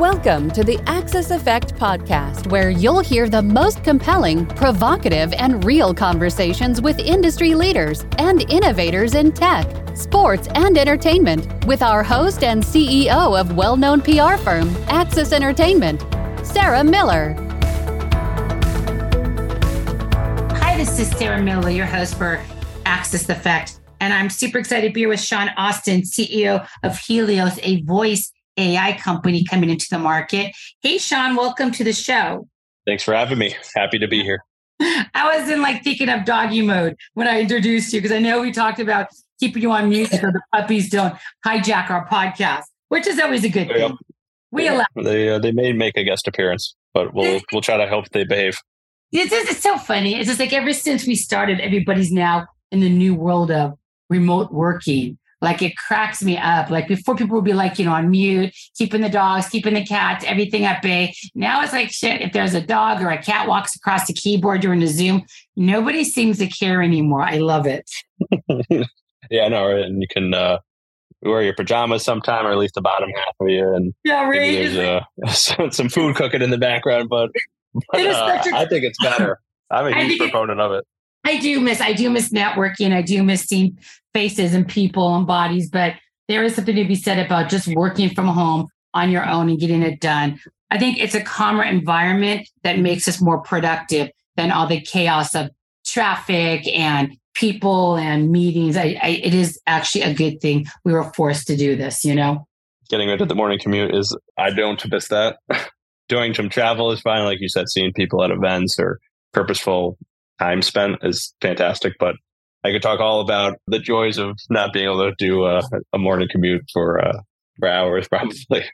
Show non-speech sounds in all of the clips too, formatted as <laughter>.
Welcome to the Axis Effect podcast, where you'll hear the most compelling, provocative, and real conversations with industry leaders and innovators in tech, sports, and entertainment with our host and CEO of well known PR firm, Axis Entertainment, Sarah Miller. Hi, this is Sarah Miller, your host for Axis Effect. And I'm super excited to be here with Sean Austin, CEO of Helios, a voice AI company coming into the market. Hey, Sean, welcome to the show. Thanks for having me. Happy to be <laughs> here. I was in like thinking of doggy mode when I introduced you because I know we talked about keeping you on mute so the puppies don't hijack our podcast, which is always a good thing. We allow. They uh, they may make a guest appearance, but we'll <laughs> we'll try to help they behave. It's just, it's so funny. It's just like ever since we started, everybody's now in the new world of remote working. Like it cracks me up. Like before, people would be like, you know, on mute, keeping the dogs, keeping the cats, everything at bay. Now it's like shit. If there's a dog or a cat walks across the keyboard during the Zoom, nobody seems to care anymore. I love it. <laughs> yeah, I know. And you can uh, wear your pajamas sometime, or at least the bottom half of you, and yeah, right. There's uh, <laughs> some food cooking in the background, but, <laughs> but uh, a- I think it's better. I'm a huge proponent of it. I do miss, I do miss networking. I do miss seeing faces and people and bodies, but there is something to be said about just working from home on your own and getting it done. I think it's a calmer environment that makes us more productive than all the chaos of traffic and people and meetings. I, I, it is actually a good thing we were forced to do this, you know? Getting rid of the morning commute is, I don't miss that. <laughs> Doing some travel is fine. Like you said, seeing people at events or purposeful time spent is fantastic. But I could talk all about the joys of not being able to do a, a morning commute for uh, for hours, <laughs> probably.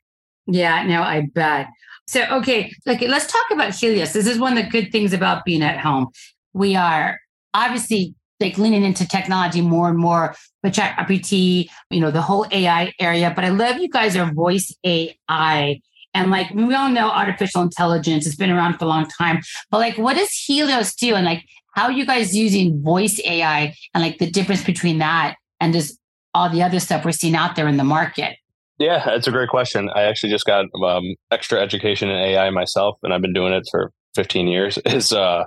Yeah, no, I bet. So, okay, like let's talk about Helios. This is one of the good things about being at home. We are obviously like leaning into technology more and more, but chat ChatGPT, you know, the whole AI area. But I love you guys are voice AI. And like we all know artificial intelligence has been around for a long time. But like what does Helios do? And like how are you guys using voice AI and like the difference between that and just all the other stuff we're seeing out there in the market? Yeah, that's a great question. I actually just got um, extra education in AI myself, and I've been doing it for 15 years. <laughs> Is uh,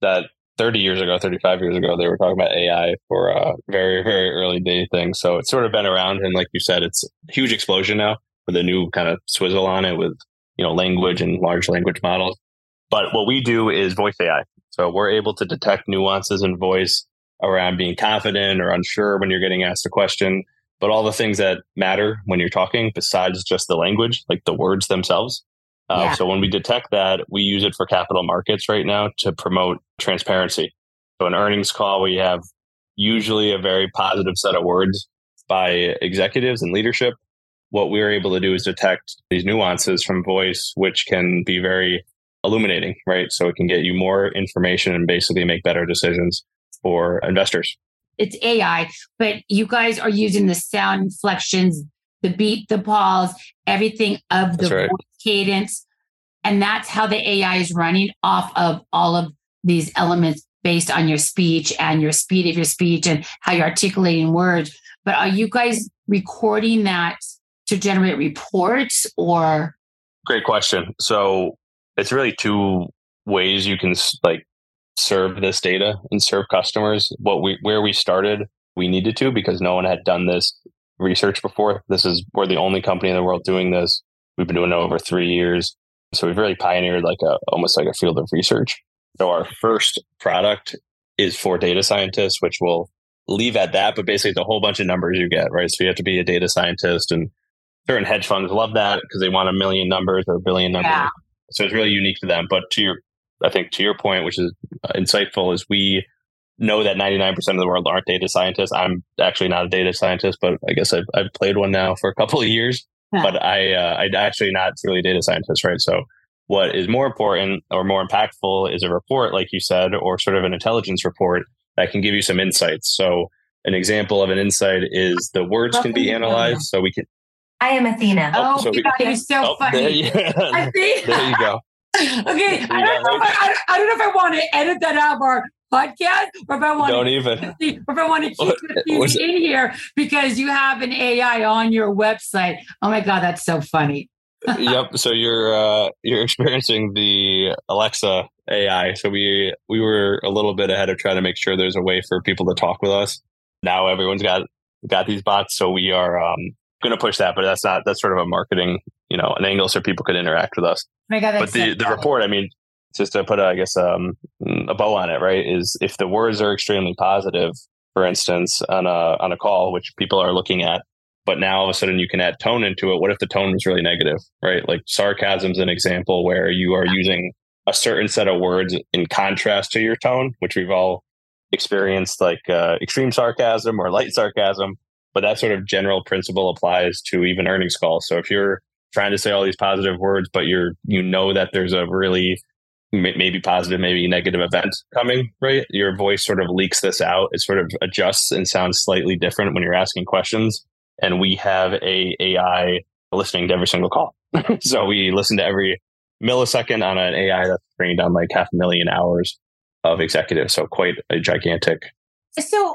that 30 years ago, 35 years ago, they were talking about AI for a very, very early day thing. So it's sort of been around. And like you said, it's a huge explosion now with a new kind of swizzle on it with, you know, language and large language models. But what we do is voice AI. So we're able to detect nuances in voice around being confident or unsure when you're getting asked a question, but all the things that matter when you're talking besides just the language, like the words themselves. Uh, yeah. So when we detect that, we use it for capital markets right now to promote transparency. So an earnings call, we have usually a very positive set of words by executives and leadership. What we're able to do is detect these nuances from voice, which can be very illuminating, right? So it can get you more information and basically make better decisions for investors. It's AI, but you guys are using the sound inflections, the beat, the pause, everything of the right. cadence. And that's how the AI is running off of all of these elements based on your speech and your speed of your speech and how you're articulating words. But are you guys recording that to generate reports or? Great question. So it's really two ways you can like serve this data and serve customers. What we where we started, we needed to because no one had done this research before. This is we're the only company in the world doing this. We've been doing it over three years. So we've really pioneered like a almost like a field of research. So our first product is for data scientists, which will leave at that, but basically it's a whole bunch of numbers you get, right? So you have to be a data scientist and certain hedge funds love that because they want a million numbers or a billion numbers. Yeah. So it's really unique to them. But to your, I think to your point, which is insightful, is we know that 99% of the world aren't data scientists. I'm actually not a data scientist, but I guess I've, I've played one now for a couple of years. Yeah. But I, uh, I actually not really a data scientist, right? So what is more important or more impactful is a report, like you said, or sort of an intelligence report that can give you some insights. So an example of an insight is the words can be analyzed. So we can I am Athena. Oh, oh so you're so oh, funny. There you, <laughs> Athena. there you go. okay, I don't, know if I, I, don't know if I want to edit that out of our podcast or if I want don't to, even <laughs> or if I want to keep you in here because you have an AI on your website. Oh my god, that's so funny. <laughs> yep. So you're uh, you're experiencing the Alexa AI. So we we were a little bit ahead of trying to make sure there's a way for people to talk with us. Now everyone's got got these bots, so we are um, going to push that. But that's not that's sort of a marketing you know an angle so people could interact with us. Oh God, but the the report, I mean, just to put a, I guess um, a bow on it, right? Is if the words are extremely positive, for instance, on a on a call, which people are looking at, but now all of a sudden you can add tone into it. What if the tone was really negative, right? Like sarcasm is an example where you are using a certain set of words in contrast to your tone, which we've all experienced, like uh, extreme sarcasm or light sarcasm. But that sort of general principle applies to even earnings calls. So if you're trying to say all these positive words, but you're you know that there's a really maybe positive, maybe negative event coming, right? Your voice sort of leaks this out. It sort of adjusts and sounds slightly different when you're asking questions. And we have a AI listening to every single call. <laughs> so we listen to every millisecond on an AI that's trained on like half a million hours of executives. So quite a gigantic so.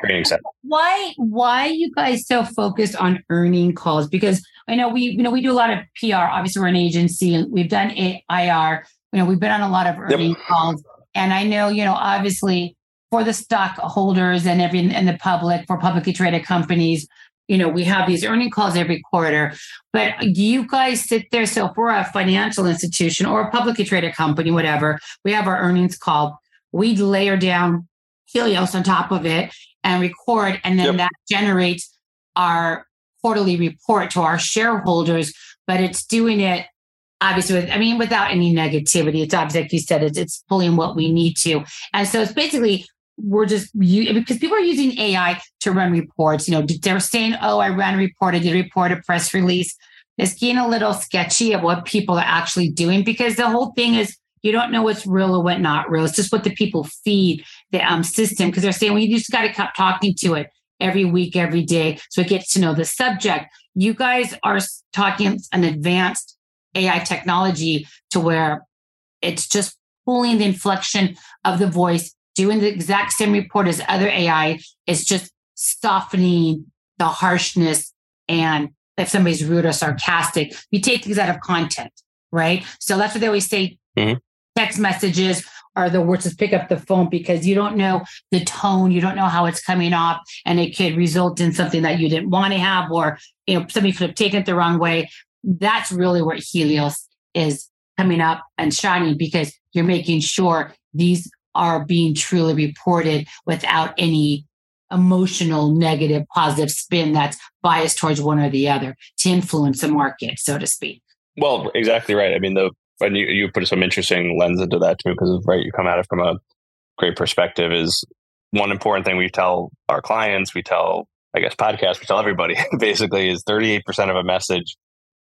Why why you guys so focused on earning calls? Because I know we you know we do a lot of PR. Obviously, we're an agency and we've done IR you know, we've been on a lot of earning yep. calls, and I know, you know, obviously for the stockholders and every and the public for publicly traded companies, you know, we have these earning calls every quarter. But you guys sit there. So for a financial institution or a publicly traded company, whatever, we have our earnings call. We layer down Helios on top of it and record, and then yep. that generates our quarterly report to our shareholders. But it's doing it obviously, with, I mean, without any negativity, it's obviously, like you said, it's, it's pulling what we need to. And so it's basically, we're just because people are using AI to run reports. You know, they're saying, "Oh, I ran a report. I did a report, a press release." It's getting a little sketchy of what people are actually doing because the whole thing is you don't know what's real or what not real. It's just what the people feed the um, system because they're saying, "Well, you just got to keep talking to it every week, every day, so it gets to know the subject." You guys are talking an advanced AI technology to where it's just pulling the inflection of the voice, doing the exact same report as other AI. It's just softening the harshness. And if somebody's rude or sarcastic, you take things out of content, right? So that's what they always say. Mm-hmm. Text messages are the words to pick up the phone because you don't know the tone, you don't know how it's coming off, and it could result in something that you didn't want to have, or you know, somebody could have taken it the wrong way. That's really where Helios is coming up and shining because you're making sure these are being truly reported without any emotional negative positive spin that's biased towards one or the other to influence the market so to speak. Well exactly right. I mean the and you, you put some interesting lens into that too because right you come at it from a great perspective is one important thing we tell our clients we tell i guess podcasts we tell everybody <laughs> basically is 38% of a message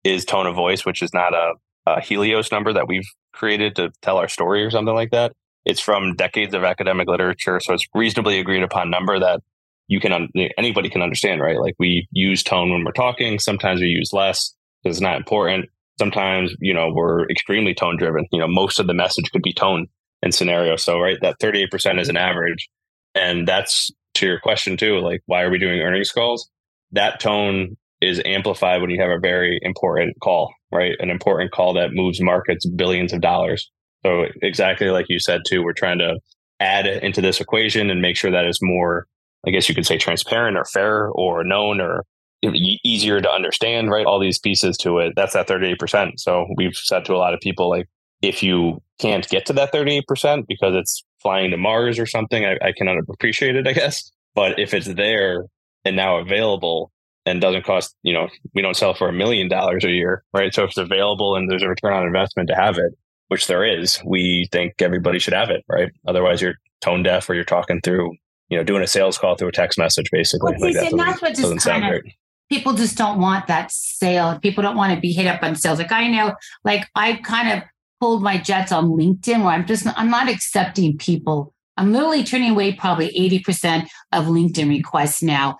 is tone of voice, which is not a, a Helios number that we've created to tell our story or something like that. It's from decades of academic literature, so it's reasonably agreed upon number that you can un- anybody can understand, right? Like we use tone when we're talking. Sometimes we use less because it's not important. Sometimes you know we're extremely tone driven. You know most of the message could be tone and scenario. So right, that thirty eight percent is an average, and that's to your question too. Like why are we doing earnings calls? That tone is amplified when you have a very important call, right? An important call that moves markets billions of dollars. So exactly like you said too, we're trying to add into this equation and make sure that is more, I guess you could say transparent or fair or known or easier to understand, right? All these pieces to it. That's that 38%. So we've said to a lot of people, like, if you can't get to that 38% because it's flying to Mars or something, I, I can appreciate it, I guess. But if it's there and now available, and doesn't cost, you know, we don't sell for a million dollars a year, right? So if it's available and there's a return on investment to have it, which there is, we think everybody should have it, right? Otherwise, you're tone deaf or you're talking through, you know, doing a sales call through a text message, basically. Well, like that that's what just kind of, great. People just don't want that sale. People don't want to be hit up on sales. Like I know, like I kind of pulled my jets on LinkedIn where I'm just, I'm not accepting people. I'm literally turning away probably 80% of LinkedIn requests now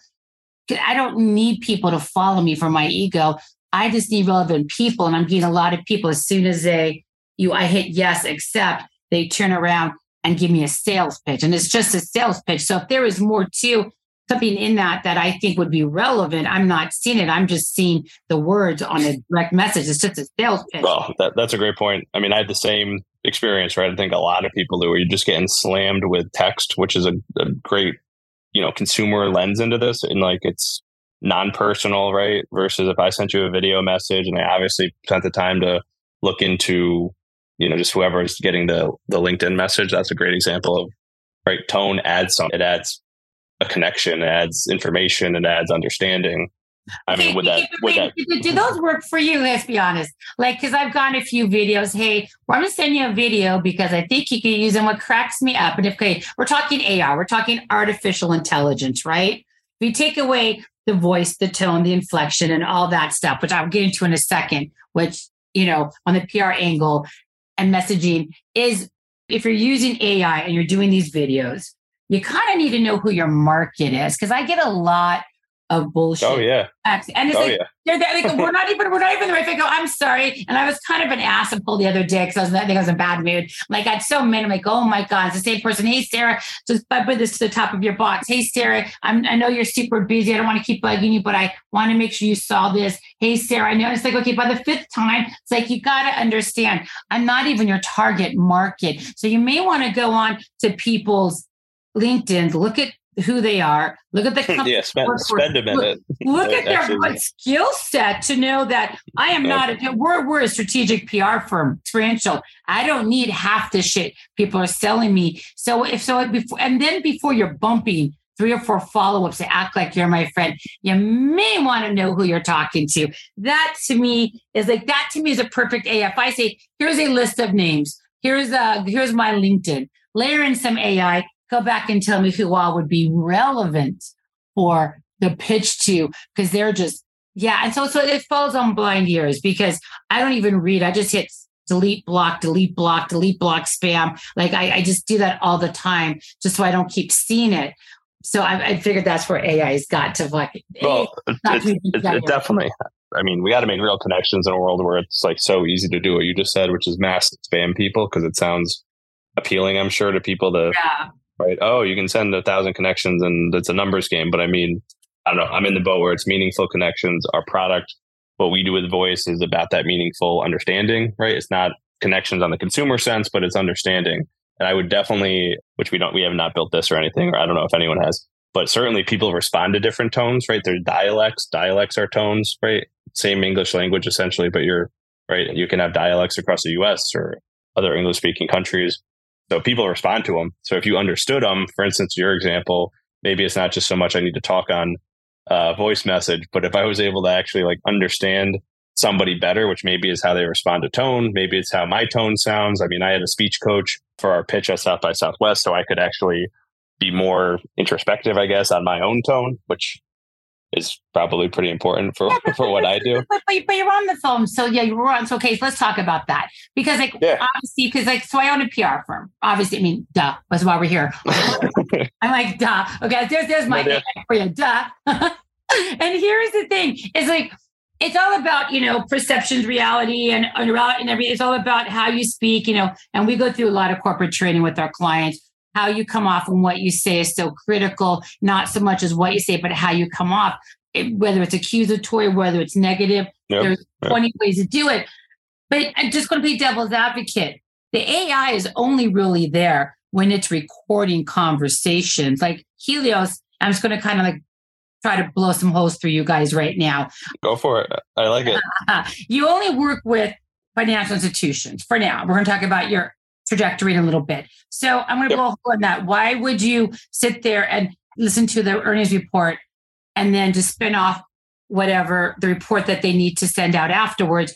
I don't need people to follow me for my ego. I just need relevant people. And I'm getting a lot of people as soon as they, you, I hit yes, accept, they turn around and give me a sales pitch. And it's just a sales pitch. So if there is more to something in that that I think would be relevant. I'm not seeing it. I'm just seeing the words on a direct message. It's just a sales pitch. Well, that, that's a great point. I mean, I had the same experience, right? I think a lot of people do where you're just getting slammed with text, which is a, a great, you know, consumer lens into this. And like it's non-personal, right? Versus if I sent you a video message and I obviously spent the time to look into, you know, just whoever is getting the the LinkedIn message. That's a great example of right tone adds something. It adds a connection, it adds information, it adds understanding. I mean, would that would that do those work for you? Let's be honest. Like, because I've gotten a few videos. Hey, well, I'm gonna send you a video because I think you can use them. What cracks me up, and if okay, we're talking AR, we're talking artificial intelligence, right? If you take away the voice, the tone, the inflection, and all that stuff, which I'll get into in a second, which you know, on the PR angle and messaging is if you're using AI and you're doing these videos, you kind of need to know who your market is. Cause I get a lot of bullshit. Oh yeah. And it's oh, like, yeah. they're, they're like, we're not even, we're not even the right fit. Go, I'm sorry. And I was kind of an asshole the other day because I was, I think I was in a bad mood. Like I had so many, I'm like, oh my God, it's the same person. Hey, Sarah, just put this to the top of your box. Hey, Sarah, I'm, I know you're super busy. I don't want to keep bugging you, but I want to make sure you saw this. Hey, Sarah, I know it's like, okay, by the fifth time, it's like, you got to understand, I'm not even your target market. So you may want to go on to people's LinkedIn, look at who they are. Look at the <laughs> company. yeah, spend, spend a minute. Look, <laughs> look at their skill set to know that I am not. A, we're we're a strategic PR firm, experiential. I don't need half the shit people are selling me. So if so, before and then before you're bumping three or four follow ups to act like you're my friend, you may want to know who you're talking to. That to me is like that. To me is a perfect AF. I say here's a list of names. Here's a here's my LinkedIn. Layer in some AI go back and tell me who all would be relevant for the pitch to, because they're just, yeah. And so, so it falls on blind ears because I don't even read. I just hit delete block, delete block, delete block spam. Like I, I just do that all the time just so I don't keep seeing it. So I, I figured that's where AI has got to like. Well, it's, it's, it definitely. I mean, we got to make real connections in a world where it's like so easy to do what you just said, which is mass spam people because it sounds appealing. I'm sure to people to yeah right? Oh, you can send a thousand connections and it's a numbers game. But I mean, I don't know. I'm in the boat where it's meaningful connections. Our product, what we do with voice is about that meaningful understanding, right? It's not connections on the consumer sense, but it's understanding. And I would definitely, which we don't, we have not built this or anything, or I don't know if anyone has, but certainly people respond to different tones, right? There's dialects. Dialects are tones, right? Same English language essentially, but you're right. You can have dialects across the US or other English speaking countries. So people respond to them. So if you understood them, for instance, your example, maybe it's not just so much I need to talk on voice message, but if I was able to actually like understand somebody better, which maybe is how they respond to tone, maybe it's how my tone sounds. I mean, I had a speech coach for our pitch at South by Southwest, so I could actually be more introspective, I guess, on my own tone, which is probably pretty important for, yeah, <laughs> for what I do. But, but, but, you're on the phone. So yeah, you're on. So okay, so let's talk about that. Because like yeah. obviously, because like so I own a PR firm. Obviously, I mean, duh, that's why we're here. <laughs> I'm like, duh. Okay, there's there's my no, for you, duh. <laughs> and here's the thing: it's like it's all about you know perceptions, reality, and and, and everything. It's all about how you speak, you know. And we go through a lot of corporate training with our clients how you come off and what you say is so critical, not so much as what you say, but how you come off, it, whether it's accusatory, whether it's negative. Yep. There's yep. 20 ways to do it. But I'm just going to be devil's advocate. The AI is only really there when it's recording conversations. Like Helios, I'm just going to kind of like try to blow some holes through you guys right now. Go for it. I like it. <laughs> you only work with financial institutions for now. We're going to talk about your trajectory in a little bit. So I'm going to yep. blow a hole in that. Why would you sit there and listen to the earnings report and then just spin off whatever the report that they need to send out afterwards?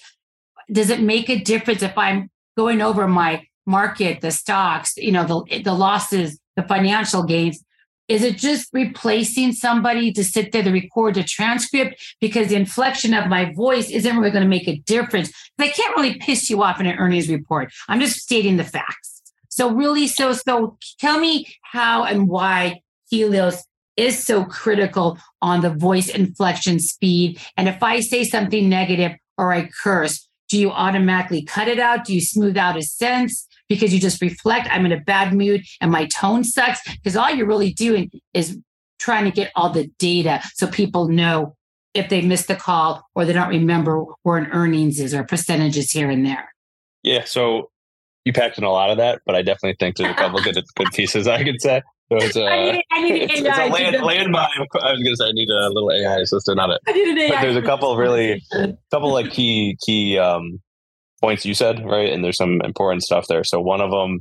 Does it make a difference if I'm going over my market, the stocks, you know, the the losses, the financial gains? Is it just replacing somebody to sit there to record the transcript because the inflection of my voice isn't really going to make a difference? They can't really piss you off in an earnings report. I'm just stating the facts. So really, so so tell me how and why Helios is so critical on the voice inflection speed. And if I say something negative or I curse, do you automatically cut it out? Do you smooth out a sense? Because you just reflect, I'm in a bad mood and my tone sucks. Because all you're really doing is trying to get all the data so people know if they missed the call or they don't remember where an earnings is or percentages here and there. Yeah. So you packed in a lot of that, but I definitely think there's a couple good <laughs> good pieces I could say. So it's, uh, I need, I need it's, AI. it's a land, landmine. I was gonna say I need a little AI assistant on it. I need an AI. But there's a couple of really couple like key key um, points you said right, and there's some important stuff there. So one of them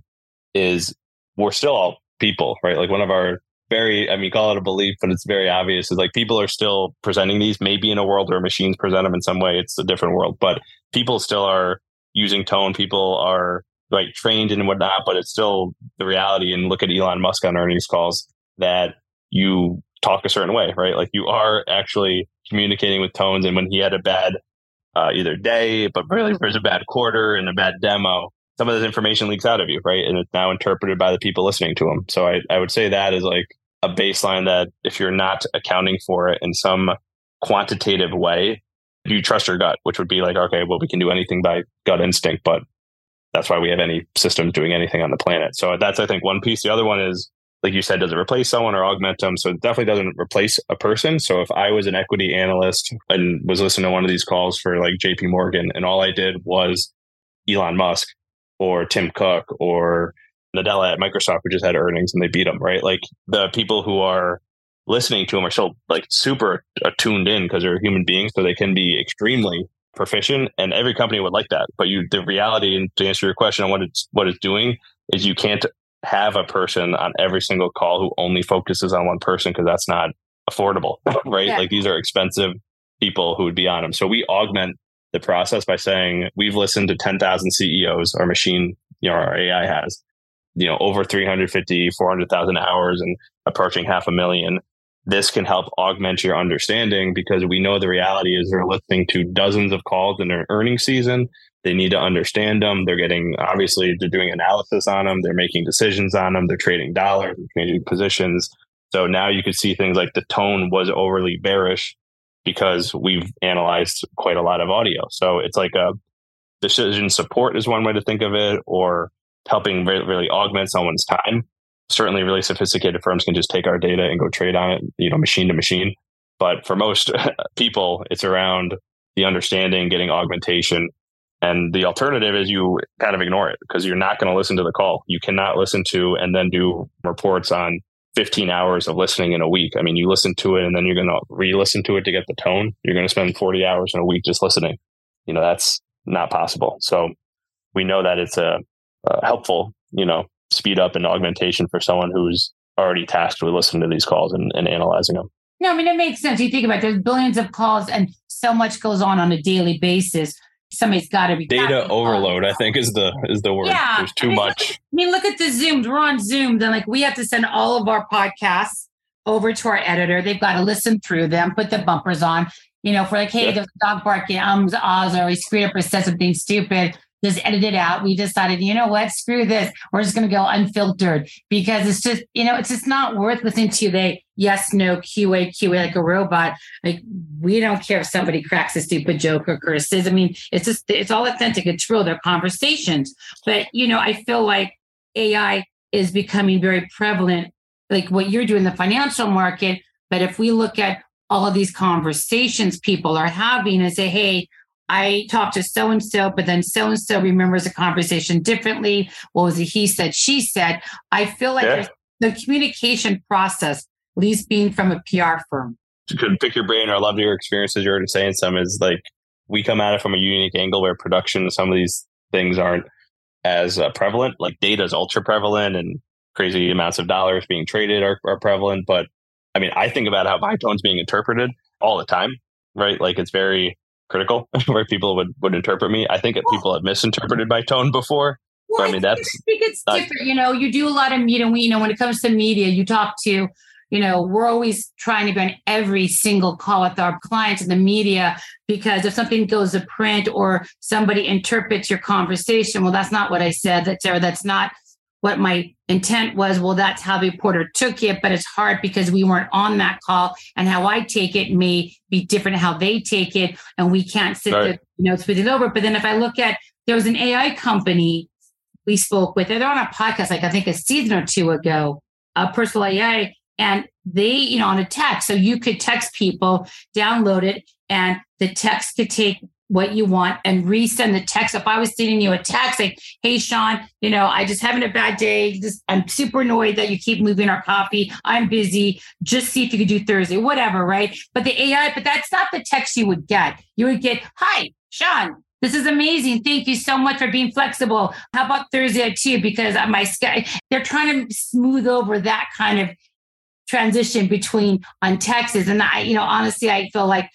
is we're still all people, right? Like one of our very, I mean, call it a belief, but it's very obvious is like people are still presenting these. Maybe in a world where machines present them in some way, it's a different world, but people still are using tone. People are like trained and whatnot, but it's still the reality. And look at Elon Musk on earnings calls that you talk a certain way, right? Like you are actually communicating with tones. And when he had a bad uh, either day, but really there's a bad quarter and a bad demo, some of this information leaks out of you, right? And it's now interpreted by the people listening to them. So I, I would say that is like a baseline that if you're not accounting for it in some quantitative way, you trust your gut, which would be like, okay, well, we can do anything by gut instinct, but that's why we have any systems doing anything on the planet. So that's, I think, one piece. The other one is, like you said, does it replace someone or augment them? So it definitely doesn't replace a person. So if I was an equity analyst and was listening to one of these calls for like JP Morgan and all I did was Elon Musk or Tim Cook or Nadella at Microsoft who just had earnings and they beat them, right? Like the people who are listening to them are still like super tuned in because they're human beings. So they can be extremely proficient and every company would like that. But you, the reality and to answer your question on what it's, what it's doing is you can't have a person on every single call who only focuses on one person because that's not affordable, <laughs> right? Yeah. Like these are expensive people who would be on them. So we augment the process by saying we've listened to 10,000 CEOs, our machine, you know, our AI has, you know, over 350, 400,000 hours and approaching half a million this can help augment your understanding because we know the reality is they're listening to dozens of calls in their earnings season. They need to understand them. They're getting, obviously, they're doing analysis on them. They're making decisions on them. They're trading dollars, changing positions. So now you could see things like the tone was overly bearish because we've analyzed quite a lot of audio. So it's like a decision support is one way to think of it, or helping really, really augment someone's time certainly really sophisticated firms can just take our data and go trade on it, you know, machine to machine. But for most <laughs> people, it's around the understanding, getting augmentation. And the alternative is you kind of ignore it because you're not going to listen to the call. You cannot listen to and then do reports on 15 hours of listening in a week. I mean, you listen to it and then you're going to re listen to it to get the tone. You're going to spend 40 hours in a week just listening. You know, that's not possible. So we know that it's a, a helpful, you know, speed up and augmentation for someone who's already tasked with listening to these calls and, and analyzing them. No, I mean, it makes sense. You think about it, there's billions of calls and so much goes on on a daily basis. Somebody's got to be data overload. I think is the is the word. Yeah, there's too I mean, much. I mean, look at the Zooms. We're on Zoom. Then, like, we have to send all of our podcasts over to our editor. They've got to listen through them, put the bumpers on. You know, for like, hey, yeah. there's a dog barking, ums, ahs, or he screwed up or said something stupid just edit it out. We decided, you know what, screw this. We're just going to go unfiltered because it's just, you know, it's just not worth listening to the yes, no, QA, QA like a robot. Like we don't care if somebody cracks a stupid joke or curses. I mean, it's just, it's all authentic. It's real. They're conversations. But, you know, I feel like AI is becoming very prevalent, like what you're doing in the financial market. But if we look at all of these conversations people are having and say, hey, I talked to so and so, but then so and so remembers the conversation differently. What was it he said, she said? I feel like yeah. the communication process, at least being from a PR firm. You Could pick your brain or love your experiences. You're already saying some is like we come at it from a unique angle where production, some of these things aren't as uh, prevalent. Like data is ultra prevalent and crazy amounts of dollars being traded are, are prevalent. But I mean, I think about how my tone's being interpreted all the time, right? Like it's very critical <laughs> where people would, would interpret me. I think people have misinterpreted my tone before. Well, I mean, that's. I think it's different. You know, you do a lot of media. We, you know, when it comes to media, you talk to, you know, we're always trying to be on every single call with our clients in the media because if something goes to print or somebody interprets your conversation, well, that's not what I said. That's or that's not what my intent was well that's how the reporter took it but it's hard because we weren't on that call and how i take it may be different how they take it and we can't sit right. there you know spit it over but then if i look at there was an ai company we spoke with they're on a podcast like i think a season or two ago a personal ai and they, you know, on a text. So you could text people, download it, and the text could take what you want and resend the text. If I was sending you a text like, hey, Sean, you know, I just having a bad day. Just I'm super annoyed that you keep moving our coffee. I'm busy. Just see if you could do Thursday, whatever, right? But the AI, but that's not the text you would get. You would get, hi, Sean, this is amazing. Thank you so much for being flexible. How about Thursday at two? Because my sky, they're trying to smooth over that kind of transition between on Texas. And I, you know, honestly, I feel like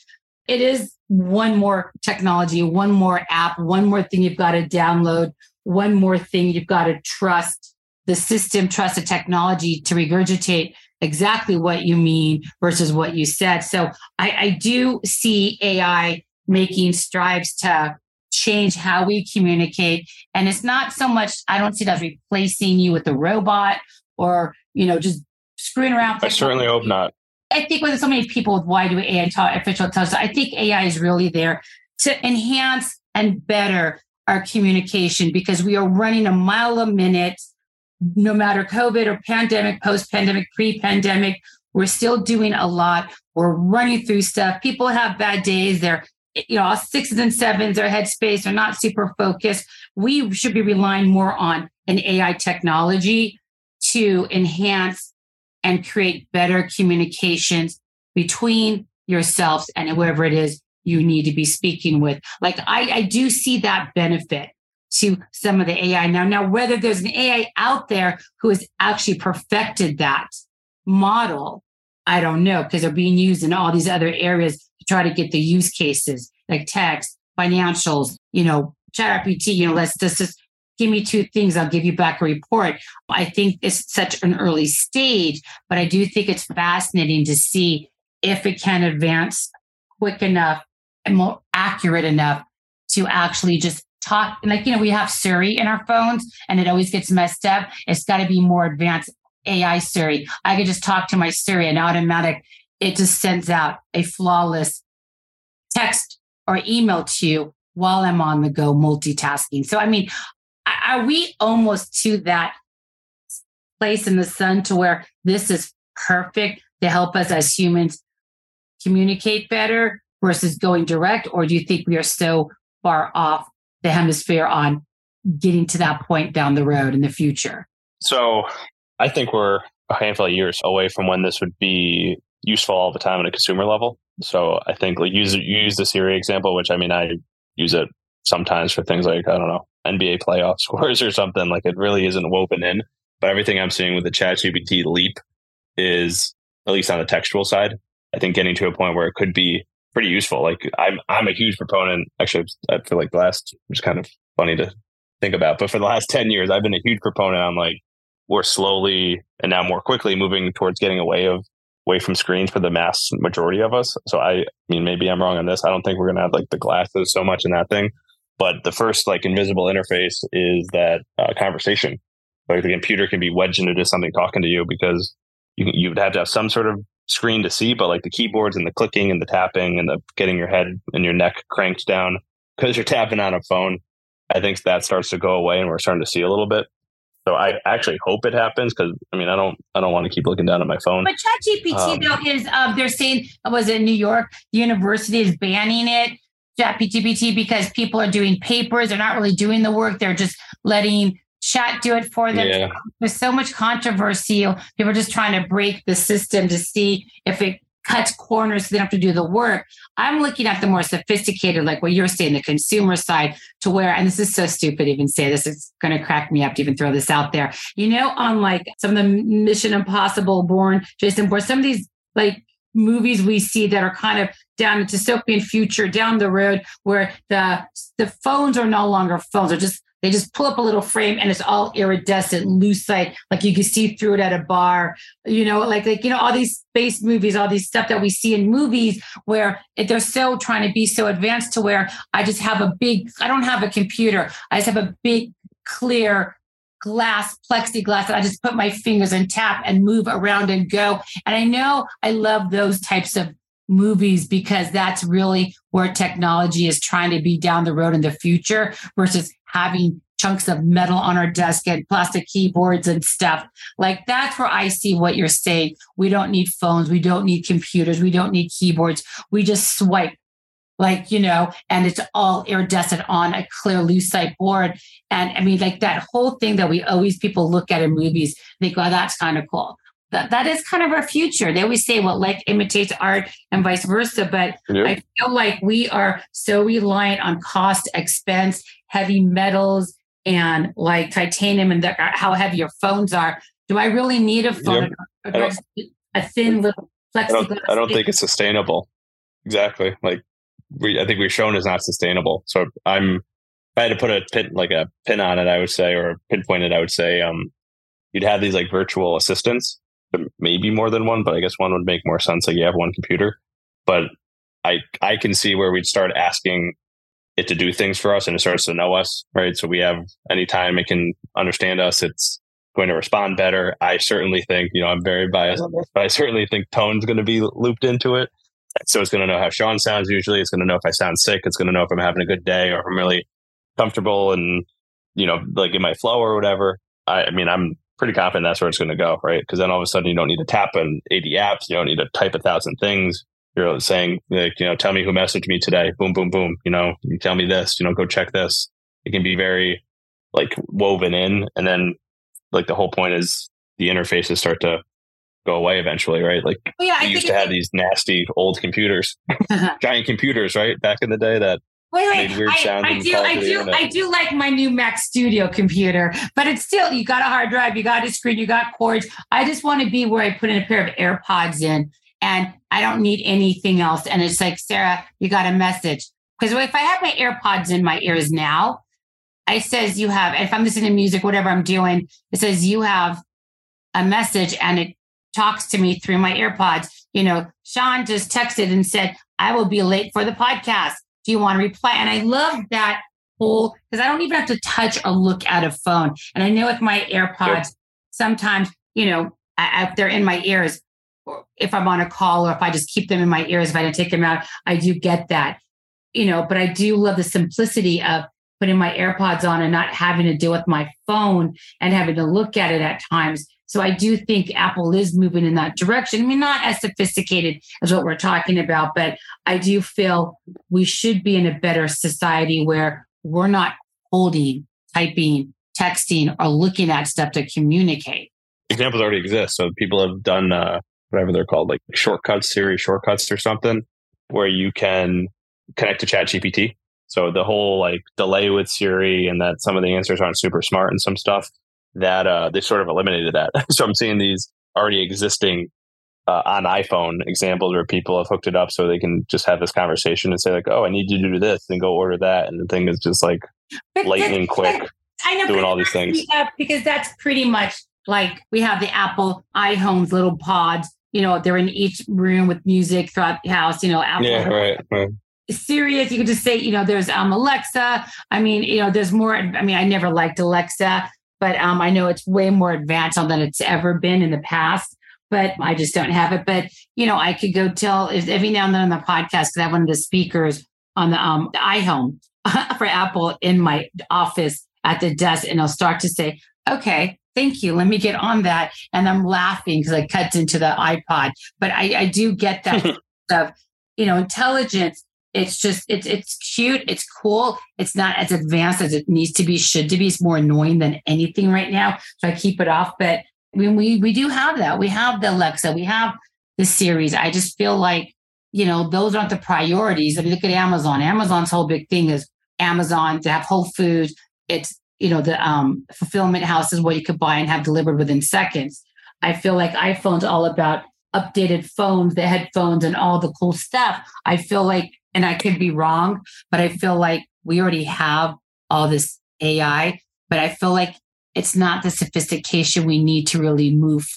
it is one more technology, one more app, one more thing you've got to download, one more thing you've got to trust the system, trust the technology to regurgitate exactly what you mean versus what you said. So I, I do see AI making strides to change how we communicate. And it's not so much, I don't see it as replacing you with a robot or, you know, just screwing around. I certainly hope not. I think with so many people with why do AI and artificial intelligence, I think AI is really there to enhance and better our communication because we are running a mile a minute, no matter COVID or pandemic, post pandemic, pre pandemic. We're still doing a lot. We're running through stuff. People have bad days. They're, you know, sixes and sevens, their headspace they're not super focused. We should be relying more on an AI technology to enhance and create better communications between yourselves and whoever it is you need to be speaking with. Like I, I do see that benefit to some of the AI now. Now, whether there's an AI out there who has actually perfected that model, I don't know because they're being used in all these other areas to try to get the use cases like text, financials, you know, ChatGPT, you know, let's just give me two things, I'll give you back a report. I think it's such an early stage, but I do think it's fascinating to see if it can advance quick enough and more accurate enough to actually just talk. Like, you know, we have Siri in our phones and it always gets messed up. It's got to be more advanced AI Siri. I could just talk to my Siri and automatic, it just sends out a flawless text or email to you while I'm on the go multitasking. So, I mean, are we almost to that place in the sun to where this is perfect to help us as humans communicate better versus going direct? Or do you think we are so far off the hemisphere on getting to that point down the road in the future? So I think we're a handful of years away from when this would be useful all the time at a consumer level. So I think like use use the Siri example, which I mean I use it sometimes for things like I don't know NBA playoff <laughs> scores or something. Like it really isn't woven in. But everything I'm seeing with the ChatGPT leap is at least on the textual side. I think getting to a point where it could be pretty useful. Like I'm I'm a huge proponent. Actually, I feel like the last it's kind of funny to think about, but for the last <laughs> ten years, I've been a huge proponent on like we're slowly and now more quickly moving towards getting away of away from screens for the mass majority of us. So I, I mean, maybe I'm wrong on this. I don't think we're gonna have like the glasses so much in that thing. But the first like invisible interface is that uh, conversation. Like the computer can be wedged into something talking to you because you you would have to have some sort of screen to see, but like the keyboards and the clicking and the tapping and the getting your head and your neck cranked down because you're tapping on a phone. I think that starts to go away and we're starting to see a little bit. So I actually hope it happens because I mean I don't I don't want to keep looking down at my phone. But ChatGPT um, though is um, they're saying was it New York the University is banning it ChatGPT because people are doing papers. They're not really doing the work. They're just letting chat do it for them. Yeah. There's so much controversy. People are just trying to break the system to see if it cuts corners so they don't have to do the work. I'm looking at the more sophisticated, like what you're saying, the consumer side, to where, and this is so stupid to even say this, it's going to crack me up to even throw this out there. You know, on like some of the Mission Impossible, Bourne, Jason Bourne, some of these like movies we see that are kind of down a dystopian future down the road where the the phones are no longer phones. They're just they just pull up a little frame and it's all iridescent, lucite, like you can see through it at a bar. You know, like like you know all these space movies, all these stuff that we see in movies where they're so trying to be so advanced to where I just have a big. I don't have a computer. I just have a big clear glass, plexiglass that I just put my fingers and tap and move around and go. And I know I love those types of movies because that's really where technology is trying to be down the road in the future versus having chunks of metal on our desk and plastic keyboards and stuff. Like that's where I see what you're saying. We don't need phones. We don't need computers. We don't need keyboards. We just swipe like, you know, and it's all iridescent on a clear lucite board. And I mean, like that whole thing that we always people look at in movies, they go, oh, that's kind of cool. That, that is kind of our future. They always say, well, like imitates art and vice versa. But. I feel like we are so reliant on cost, expense, heavy metals, and like titanium and the, uh, how heavy your phones are. Do I really need a phone? A thin little plexiglass? I don't, I don't think it's sustainable. Exactly. Like we, I think we've shown is not sustainable. So I'm, if I had to put a pin, like a pin on it, I would say, or pinpoint it, I would say, um, you'd have these like virtual assistants, maybe more than one, but I guess one would make more sense. Like you have one computer, but I, I can see where we'd start asking it to do things for us and it starts to know us, right? So we have anytime it can understand us, it's going to respond better. I certainly think, you know, I'm very biased, but I certainly think tone's going to be looped into it. So it's going to know how Sean sounds usually. It's going to know if I sound sick. It's going to know if I'm having a good day or if I'm really comfortable and, you know, like in my flow or whatever. I, I mean, I'm pretty confident that's where it's going to go, right? Because then all of a sudden you don't need to tap on 80 apps. You don't need to type a thousand things. You're saying, like, you know, tell me who messaged me today. Boom, boom, boom. You know, you tell me this, you know, go check this. It can be very like woven in. And then like the whole point is the interfaces start to go away eventually, right? Like well, yeah, we used to have these nasty old computers, <laughs> <laughs> giant computers, right? Back in the day that Wait, wait. I, I do, I do, I do like my new Mac Studio computer, but it's still you got a hard drive, you got a screen, you got cords. I just want to be where I put in a pair of AirPods in, and I don't need anything else. And it's like, Sarah, you got a message because if I have my AirPods in my ears now, it says you have. If I'm listening to music, whatever I'm doing, it says you have a message, and it talks to me through my AirPods. You know, Sean just texted and said, I will be late for the podcast. Do you want to reply? And I love that whole because I don't even have to touch a look at a phone. And I know with my AirPods, sometimes, you know, if they're in my ears, if I'm on a call or if I just keep them in my ears, if I don't take them out, I do get that, you know, but I do love the simplicity of putting my AirPods on and not having to deal with my phone and having to look at it at times so I do think Apple is moving in that direction. I mean, not as sophisticated as what we're talking about, but I do feel we should be in a better society where we're not holding, typing, texting, or looking at stuff to communicate. Examples already exist. So people have done uh, whatever they're called, like shortcuts, Siri shortcuts or something, where you can connect to Chat GPT. So the whole like delay with Siri and that some of the answers aren't super smart and some stuff that uh, they sort of eliminated that. <laughs> so I'm seeing these already existing uh, on iPhone examples where people have hooked it up so they can just have this conversation and say like, "Oh, I need you to do this," and go order that, and the thing is just like but lightning quick, I know, doing all these things. because that's pretty much like we have the Apple iHomes little pods. You know, they're in each room with music throughout the house. You know, Apple. Yeah, right. right. Serious, you could just say, you know, there's um Alexa. I mean, you know, there's more. I mean, I never liked Alexa but um, I know it's way more advanced than it's ever been in the past. But I just don't have it. But you know, I could go tell every now and then on the podcast because I have one of the speakers on the um the iHome <laughs> for Apple in my office at the desk, and I'll start to say, "Okay, thank you. Let me get on that." And I'm laughing because I cut into the iPod. But I, I do get that <laughs> of you know intelligence it's just it's it's cute. It's cool. It's not as advanced as it needs to be should to be. It's more annoying than anything right now. So i keep it off. But mean, we we do have that. We have the alexa. We have the series. I just feel like you know those aren't the priorities. I mean look at amazon. Amazon's whole big thing is amazon to have whole foods. It's you know the um, fulfillment house is what you could buy and have delivered within seconds. I feel like iphone's all about updated phones the headphones and all the cool stuff. I feel like and I could be wrong, but I feel like we already have all this AI, but I feel like it's not the sophistication we need to really move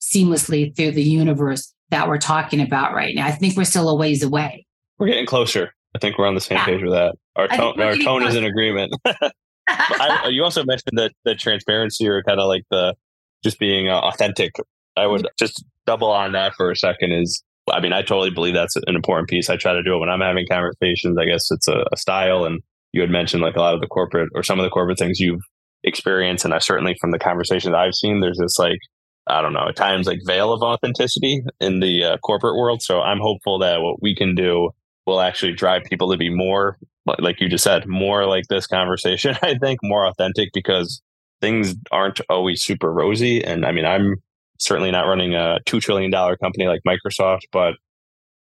seamlessly through the universe that we're talking about right now. I think we're still a ways away. We're getting closer. I think we're on the same yeah. page with that. Our tone, our tone is in agreement. <laughs> <laughs> I, you also mentioned that the transparency or kind of like the just being uh, authentic. I would just double on that for a second. Is I mean, I totally believe that's an important piece. I try to do it when I'm having conversations. I guess it's a, a style and you had mentioned like a lot of the corporate or some of the corporate things you've experienced. And I certainly from the conversations I've seen, there's this like, I don't know, at times like veil of authenticity in the uh, corporate world. So I'm hopeful that what we can do will actually drive people to be more, like you just said, more like this conversation. <laughs> I think more authentic because things aren't always super rosy. And I mean, I'm certainly not running a $2 trillion company like Microsoft, but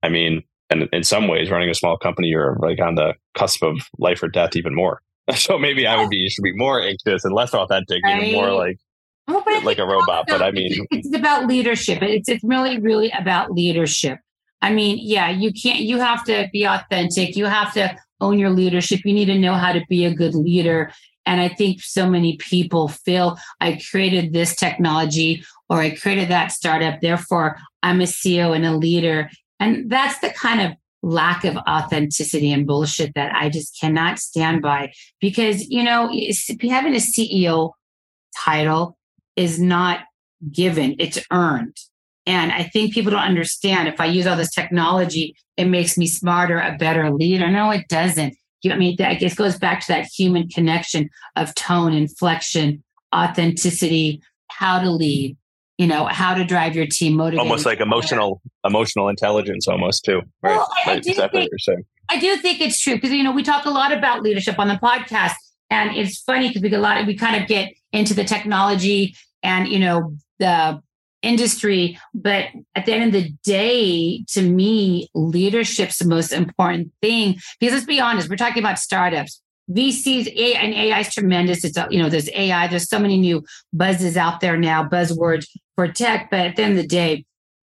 I mean, and in some ways, running a small company, you're like on the cusp of life or death even more. <laughs> So maybe I would be you should be more anxious and less authentic, right. even more like well, like a robot. But I mean, it's about leadership. It's it's really really about leadership. I mean, yeah, you can't. You have to be authentic. You have to own your leadership. You need to know how to be a good leader. And I think so many people feel I created this technology or I created that startup. Therefore, I'm a CEO and a leader. And that's the kind of lack of authenticity and bullshit that I just cannot stand by because, you know, having a CEO title is not given, it's earned. And I think people don't understand if I use all this technology, it makes me smarter, a better leader. No, it doesn't. I mean, I guess it goes back to that human connection of tone, inflection, authenticity, how to lead, you know, how to drive your team, motivate. Almost like emotional, emotional intelligence, almost too. Right? Well, I, I do think, I do think it's true because you know we talk a lot about leadership on the podcast, and it's funny because we get a lot. We kind of get into the technology and you know the industry. But at the end of the day, to me, leadership's the most important thing. Because let's be honest, we're talking about startups. VCs AI, and AI is tremendous. It's uh, you know there's AI. There's so many new buzzes out there now, buzzwords for tech. But at the end of the day,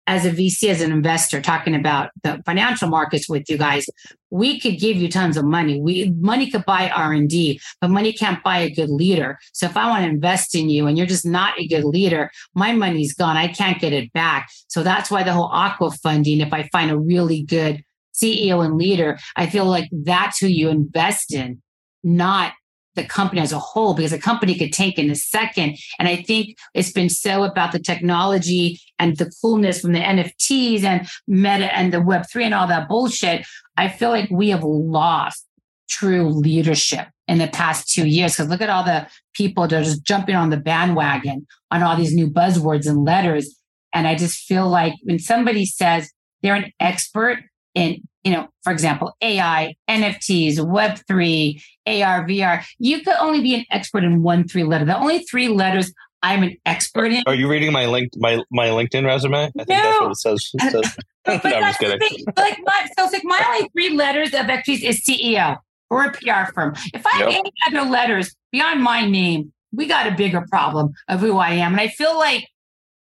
as a VC, as an investor, talking about the financial markets with you guys, we could give you tons of money. We money could buy R and D, but money can't buy a good leader. So if I want to invest in you and you're just not a good leader, my money's gone. I can't get it back. So that's why the whole aqua funding. If I find a really good CEO and leader, I feel like that's who you invest in, not the company as a whole because a company could take in a second. And I think it's been so about the technology and the coolness from the NFTs and meta and the Web3 and all that bullshit. I feel like we have lost true leadership in the past two years. Because look at all the people that are just jumping on the bandwagon on all these new buzzwords and letters. And I just feel like when somebody says they're an expert in you know, for example, AI, NFTs, Web3, AR, VR, you could only be an expert in one three letter. The only three letters I'm an expert in. Are you reading my link my my LinkedIn resume? I think no. that's what it says. It says. <laughs> but, no, I'm just kidding. Like my, so it's like my only three letters of expertise is CEO or a PR firm. If I yep. have any other letters beyond my name, we got a bigger problem of who I am. And I feel like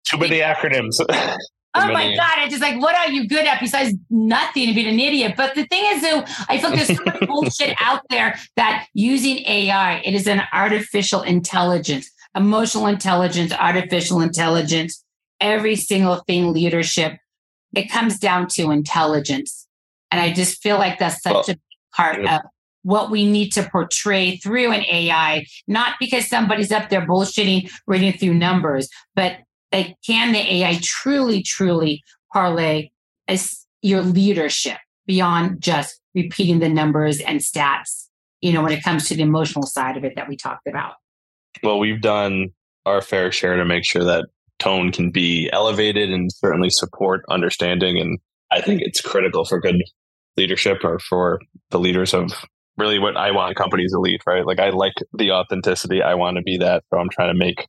too many acronyms. <laughs> Oh my God. I just like, what are you good at besides nothing and being an idiot? But the thing is, though, I feel like there's so much <laughs> bullshit out there that using AI, it is an artificial intelligence, emotional intelligence, artificial intelligence, every single thing, leadership, it comes down to intelligence. And I just feel like that's such well, a part yeah. of what we need to portray through an AI, not because somebody's up there bullshitting, reading through numbers, but like, can the AI truly, truly parlay as your leadership beyond just repeating the numbers and stats, you know, when it comes to the emotional side of it that we talked about? Well, we've done our fair share to make sure that tone can be elevated and certainly support understanding. And I think it's critical for good leadership or for the leaders of really what I want companies to lead, right? Like I like the authenticity. I want to be that. So I'm trying to make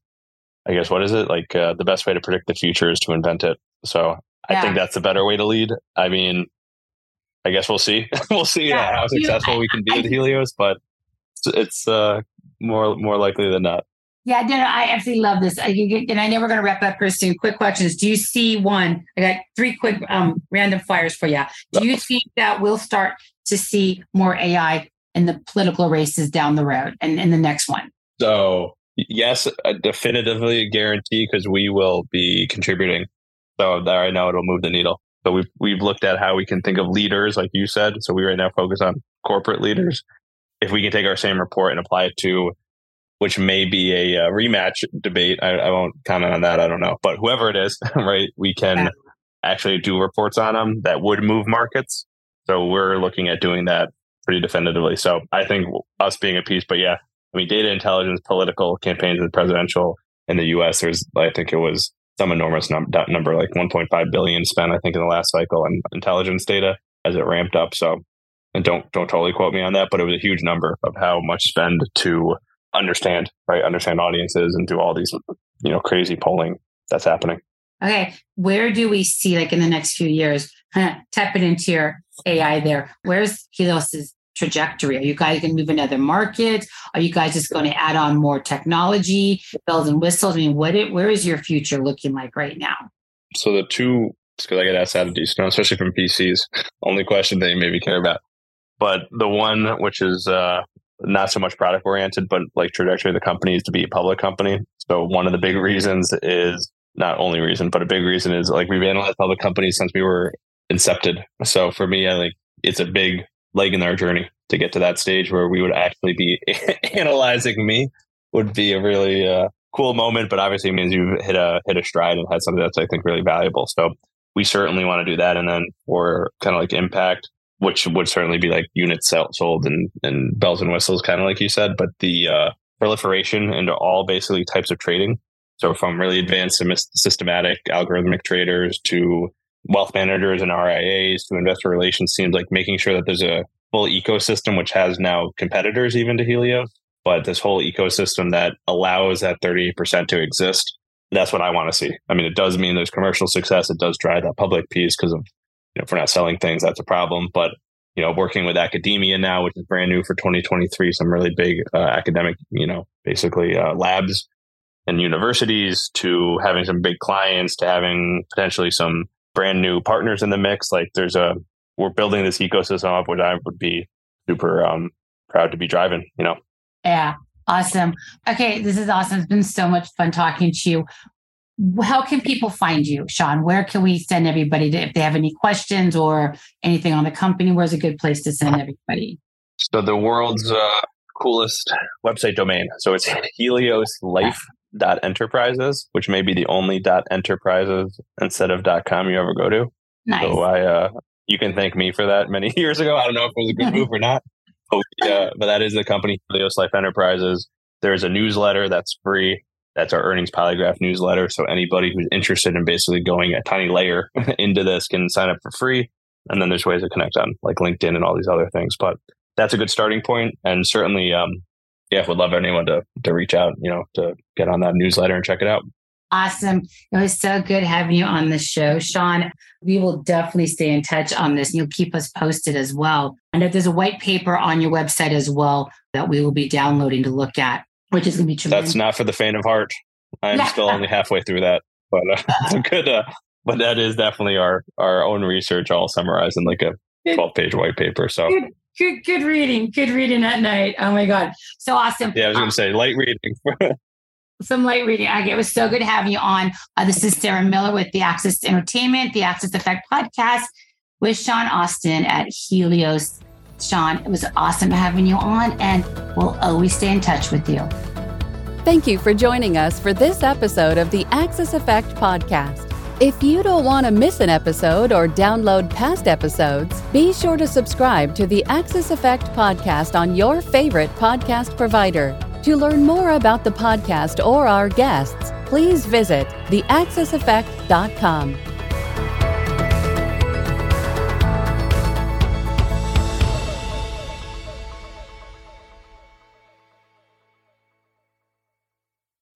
I guess what is it like? Uh, the best way to predict the future is to invent it. So I think that's a better way to lead. I mean, I guess we'll see. <laughs> we'll see yeah. how successful we can be with Helios, but it's, uh, more more likely than not. Yeah, no, no, I absolutely love this. I, and I know we're going to wrap up here soon. Quick questions. Do you see one? I got three quick um, random fires for you. Do you think that we'll start to see more AI in the political races down the road and in the next one? So yes, definitively a guarantee because we will be contributing. So that right now it'll move the needle. So we've we've looked at how we can think of leaders, like you said. So we right now focus on corporate leaders. If we can take our same report and apply it to, which may be a, uh, rematch debate, I, I, won't comment on that. I don't know, but whoever it is, <laughs> right, we can yeah. actually do reports on them that would move markets. So we're looking at doing that pretty definitively. So I think us being a piece, but yeah, I mean, data intelligence, political campaigns, and presidential in the U.S. There's, I think it was some enormous num- number, like 1.5 billion spent, I think, in the last cycle on intelligence data as it ramped up. So, and don't don't totally quote me on that, but it was a huge number of how much spend to understand, right, understand audiences and do all these, you know, crazy polling that's happening. Okay, where do we see, like in the next few years, <laughs> tap it into your AI there? Where's Helios's trajectory? Are you guys going to move another market? Are you guys just going to add on more technology, bells and whistles? I mean, what? It, where is your future looking like right now? So the two, because I get asked that a decent, amount, especially from VCs. Only question they maybe care about, but the one which is uh, not so much product oriented, but like trajectory of the company is to be a public company. So one of the big reasons is not only reason, but a big reason is like we've analyzed public companies since we were incepted. So for me, I like it's a big leg in our journey to get to that stage where we would actually be <laughs> analyzing me would be a really uh, cool moment. But obviously, it means you've hit a hit a stride and had something that's I think really valuable. So we certainly want to do that. And then for kind of like impact, which would certainly be like units sold and and bells and whistles, kind of like you said. But the uh, proliferation into all basically types of trading. So from really advanced systematic algorithmic traders to wealth managers and RIAs to investor relations teams, like making sure that there's a full ecosystem, which has now competitors even to Helios, but this whole ecosystem that allows that 38% to exist. That's what I want to see. I mean, it does mean there's commercial success. It does drive that public piece because of, you know, if we're not selling things, that's a problem. But, you know, working with academia now, which is brand new for 2023, some really big uh, academic, you know, basically uh, labs and universities to having some big clients to having potentially some brand new partners in the mix. Like there's a, we're building this ecosystem up, which I would be super um, proud to be driving, you know? Yeah. Awesome. Okay. This is awesome. It's been so much fun talking to you. How can people find you, Sean? Where can we send everybody to, if they have any questions or anything on the company? Where's a good place to send everybody? So the world's uh, coolest website domain. So it's <laughs> Helios Life dot enterprises, which may be the only dot enterprises instead of dot com you ever go to. Nice. So I, uh, you can thank me for that many <laughs> years ago. I don't know if it was a good move or not. But, yeah, but that is the company, Helios Life Enterprises. There's a newsletter that's free. That's our earnings polygraph newsletter. So anybody who's interested in basically going a tiny layer <laughs> into this can sign up for free. And then there's ways to connect on like LinkedIn and all these other things. But that's a good starting point. And certainly, um, yeah, would love anyone to to reach out, you know, to get on that newsletter and check it out. Awesome. It was so good having you on the show, Sean. We will definitely stay in touch on this and you'll keep us posted as well. And if there's a white paper on your website as well that we will be downloading to look at, which is going to be tremendous. That's not for the faint of heart. I'm yeah. still only halfway through that, but uh, <laughs> it's a good, uh, but that is definitely our, our own research all summarized in like a 12 page white paper. So good, good, good reading, good reading at night. Oh my God. So awesome. Yeah, I was going to um, say light reading. <laughs> some light reading. Okay, it was so good having you on. Uh, this is Sarah Miller with the Access Entertainment, the Axis Effect podcast with Sean Austin at Helios. Sean, it was awesome having you on, and we'll always stay in touch with you. Thank you for joining us for this episode of the Axis Effect podcast. If you don't want to miss an episode or download past episodes, be sure to subscribe to the Axis Effect podcast on your favorite podcast provider. To learn more about the podcast or our guests, please visit theaxiseffect.com.